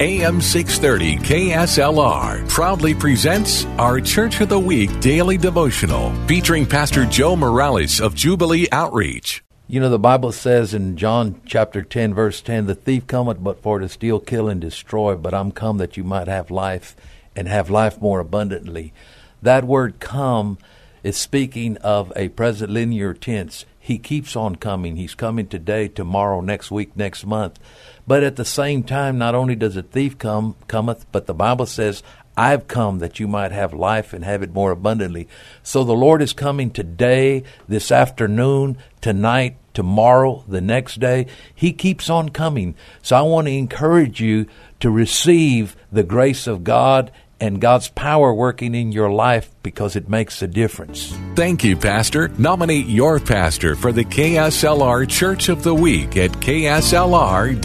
AM 630 KSLR proudly presents our Church of the Week daily devotional featuring Pastor Joe Morales of Jubilee Outreach. You know, the Bible says in John chapter 10, verse 10, the thief cometh but for to steal, kill, and destroy, but I'm come that you might have life and have life more abundantly. That word come is speaking of a present linear tense. He keeps on coming. He's coming today, tomorrow, next week, next month. But at the same time, not only does a thief come, cometh, but the Bible says, I've come that you might have life and have it more abundantly. So the Lord is coming today, this afternoon, tonight, tomorrow, the next day. He keeps on coming. So I want to encourage you to receive the grace of God and God's power working in your life because it makes a difference. Thank you, Pastor. Nominate your pastor for the KSLR Church of the Week at kslr.com.